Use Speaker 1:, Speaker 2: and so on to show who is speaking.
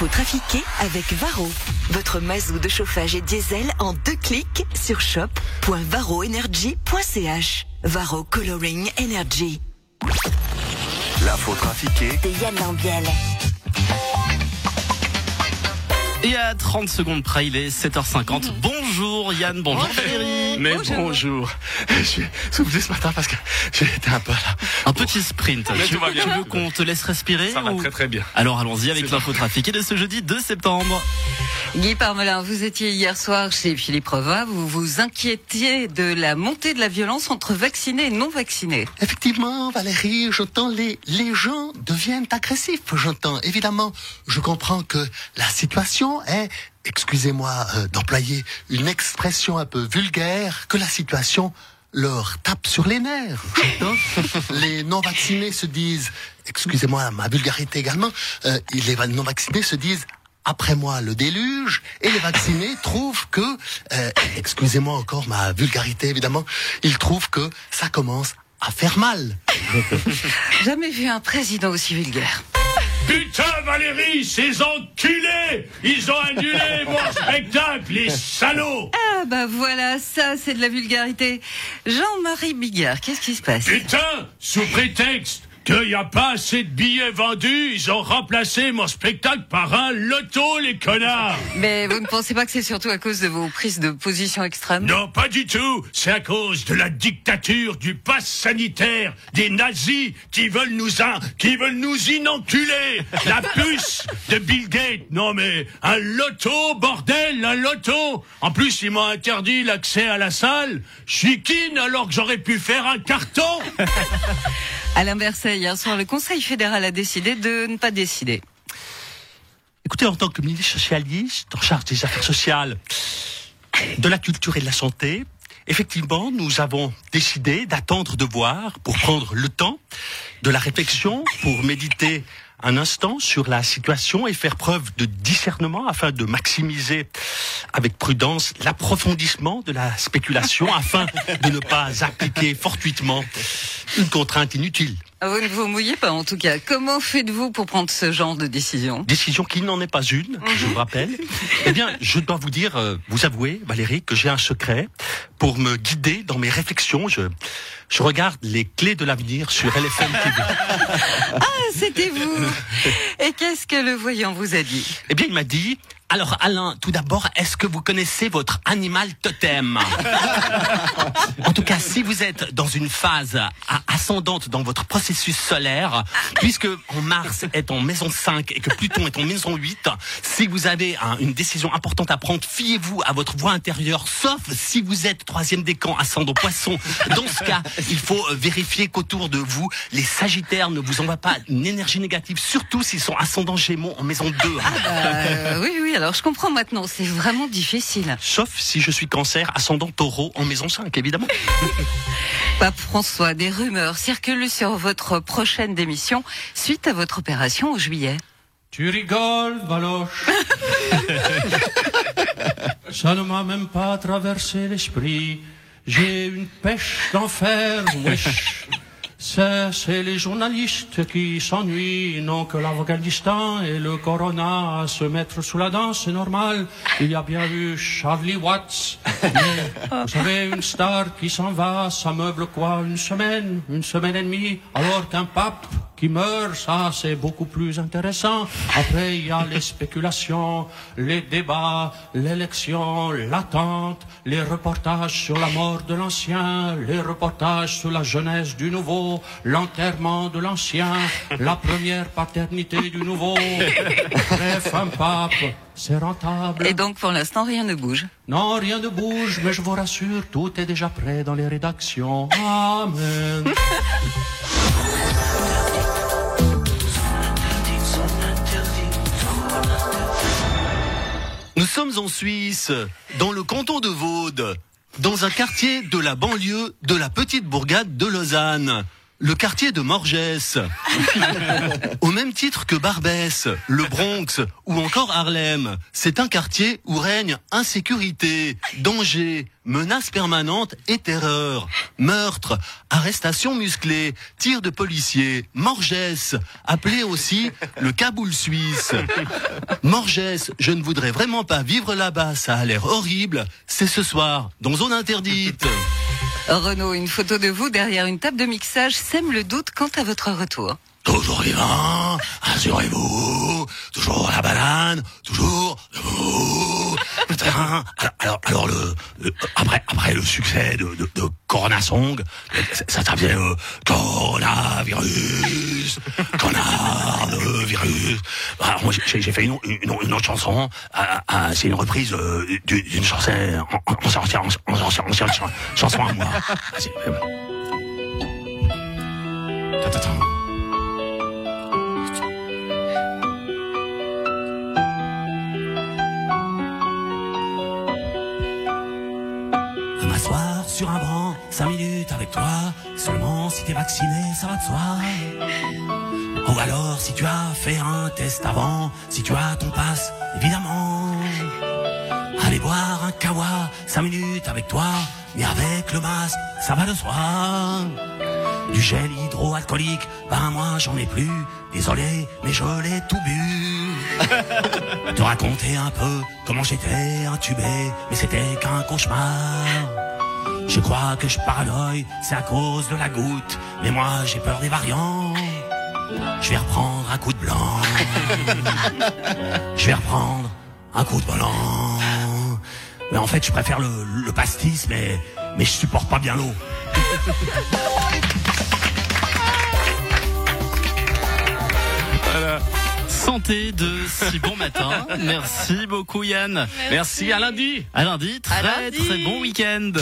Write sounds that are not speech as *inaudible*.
Speaker 1: L'info trafiquée avec Varro. Votre mazou de chauffage et diesel en deux clics sur shop.varroenergy.ch. Varro Coloring Energy.
Speaker 2: L'info trafiquée
Speaker 1: De Yann Lambiel.
Speaker 3: Et à 30 secondes près, il est 7h50. Bonjour Yann, bonjour Valérie.
Speaker 4: Mais bonjour. *laughs* Je suis soufflé ce matin parce que j'ai été un peu là.
Speaker 3: Un petit sprint.
Speaker 4: Mais
Speaker 3: tu,
Speaker 4: tout va bien.
Speaker 3: tu veux qu'on te laisse respirer
Speaker 4: Ça va très très bien.
Speaker 3: Alors allons-y avec l'info trafiquée de ce jeudi 2 septembre.
Speaker 5: Guy Parmelin, vous étiez hier soir chez Philippe Reva, vous vous inquiétiez de la montée de la violence entre vaccinés et non vaccinés?
Speaker 6: Effectivement, Valérie, j'entends les, les gens deviennent agressifs. J'entends, évidemment, je comprends que la situation est, excusez-moi euh, d'employer une expression un peu vulgaire, que la situation leur tape sur les nerfs. *laughs* Les non-vaccinés se disent, excusez-moi ma vulgarité également, euh, les non-vaccinés se disent, après moi le déluge et les vaccinés *laughs* trouvent que, euh, excusez-moi encore ma vulgarité évidemment, ils trouvent que ça commence à faire mal. *laughs*
Speaker 5: Jamais vu un président aussi vulgaire.
Speaker 7: Putain, Valérie, ces enculés Ils ont annulé *laughs* mon spectacle, les salauds
Speaker 5: Ah bah voilà, ça c'est de la vulgarité. Jean-Marie Bigard, qu'est-ce qui se passe?
Speaker 7: Putain, sous prétexte qu'il n'y a pas assez de billets vendus, ils ont remplacé mon spectacle par un loto, les connards
Speaker 5: Mais vous ne pensez pas que c'est surtout à cause de vos prises de position extrêmes?
Speaker 7: Non, pas du tout. C'est à cause de la dictature du pass sanitaire, des nazis qui veulent nous in- qui veulent nous inenculer. La *laughs* puce de Bill Gates. Non mais un loto, bordel, un loto. En plus, ils m'ont interdit l'accès à la salle. Je suis kin alors que j'aurais pu faire un carton. *laughs*
Speaker 5: Alain Berset, hier soir, le Conseil fédéral a décidé de ne pas décider.
Speaker 6: Écoutez, en tant que ministre socialiste, en charge des affaires sociales, de la culture et de la santé, effectivement, nous avons décidé d'attendre de voir pour prendre le temps de la réflexion, pour méditer un instant sur la situation et faire preuve de discernement afin de maximiser avec prudence l'approfondissement de la spéculation afin de ne pas appliquer fortuitement une contrainte inutile.
Speaker 5: Vous ne vous mouillez pas en tout cas. Comment faites-vous pour prendre ce genre de décision?
Speaker 6: Décision qui n'en est pas une, je vous rappelle. *laughs* Eh bien, je dois vous dire, euh, vous avouer, Valérie, que j'ai un secret pour me guider dans mes réflexions. Je, je regarde les clés de l'avenir sur LFM TV. *laughs*
Speaker 5: Ah, c'était vous Et qu'est-ce que le voyant vous a dit?
Speaker 6: Eh bien, il m'a dit. Alors Alain, tout d'abord, est-ce que vous connaissez votre animal totem? En tout cas, si vous êtes dans une phase ascendante dans votre processus solaire, puisque en Mars est en maison 5 et que Pluton est en maison 8, si vous avez un- une décision importante à prendre, fiez-vous à votre voix intérieure, sauf si vous êtes troisième décan ascendant poisson. Dans ce cas, il faut euh, vérifier qu'autour de vous, les sagittaires ne vous envoient pas une énergie négative, surtout s'ils sont ascendants gémeaux en maison 2.
Speaker 5: Euh, Oui, oui, alors je comprends maintenant. C'est vraiment difficile.
Speaker 6: Sauf si je suis cancer ascendant taureau en maison 5, évidemment. *laughs*
Speaker 5: Pape François, des rumeurs circulent sur votre prochaine démission suite à votre opération en juillet.
Speaker 8: Tu rigoles, Valoche. *laughs* Ça ne m'a même pas traversé l'esprit. J'ai une pêche d'enfer, wesh. C'est, c'est les journalistes qui s'ennuient, non que l'Afghanistan et le Corona à se mettre sous la dent, c'est normal. Il y a bien eu Charlie Watts. Mais, vous savez, une star qui s'en va, ça meuble quoi Une semaine, une semaine et demie, alors qu'un pape qui meurt, ça c'est beaucoup plus intéressant. Après, il y a les spéculations, les débats, l'élection, l'attente, les reportages sur la mort de l'ancien, les reportages sur la jeunesse du nouveau, l'enterrement de l'ancien, la première paternité du nouveau. Bref, un pape, c'est rentable.
Speaker 5: Et donc pour l'instant, rien ne bouge.
Speaker 8: Non, rien ne bouge, mais je vous rassure, tout est déjà prêt dans les rédactions. Amen. *laughs*
Speaker 6: sommes en Suisse, dans le canton de Vaud, dans un quartier de la banlieue de la petite bourgade de Lausanne.
Speaker 9: Le quartier de Morges. *laughs* Au même titre que Barbès, le Bronx ou encore Harlem, c'est un quartier où règne insécurité, danger, menaces permanentes et terreur. Meurtre, arrestation musclée, tir de policiers, Morges, appelé aussi le Kaboul suisse. Morges, je ne voudrais vraiment pas vivre là-bas, ça a l'air horrible. C'est ce soir, dans zone interdite.
Speaker 5: Renaud, une photo de vous derrière une table de mixage sème le doute quant à votre retour.
Speaker 10: Toujours vivant, assurez-vous, toujours la banane, toujours debout. Alors, alors, alors le, le- après, après le succès de, de, de Corona Song, ça, ça vient euh, coronavirus, coronavirus. Alors, moi, j'ai j'ai fait une, une, une autre chanson. ah, ah, C'est une reprise euh, d'une chanson, en, en, ancienne- en, en, chan- chanson à moi. Euh, Attends, attends.
Speaker 6: À m'asseoir sur un banc, cinq minutes avec toi. Seulement si t'es vacciné, ça va de soi. Ou alors si tu as fait un test avant, si tu as ton passe, évidemment. Aller boire un kawa, cinq minutes avec toi, mais avec le masque, ça va de soi. Du gel hydroalcoolique, ben moi j'en ai plus. Désolé, mais je l'ai tout bu. *laughs* Te raconter un peu comment j'étais intubé, mais c'était qu'un cauchemar. Je crois que je paranoïe, c'est à cause de la goutte, mais moi j'ai peur des variants. Je vais reprendre un coup de blanc. *laughs* Je vais reprendre un coup de blanc. Mais en fait, je préfère le, le pastis, mais, mais je supporte pas bien l'eau.
Speaker 3: Voilà. Santé de si bon matin. Merci beaucoup Yann.
Speaker 11: Merci, à lundi.
Speaker 3: À lundi, très
Speaker 5: lundi.
Speaker 3: très bon week-end.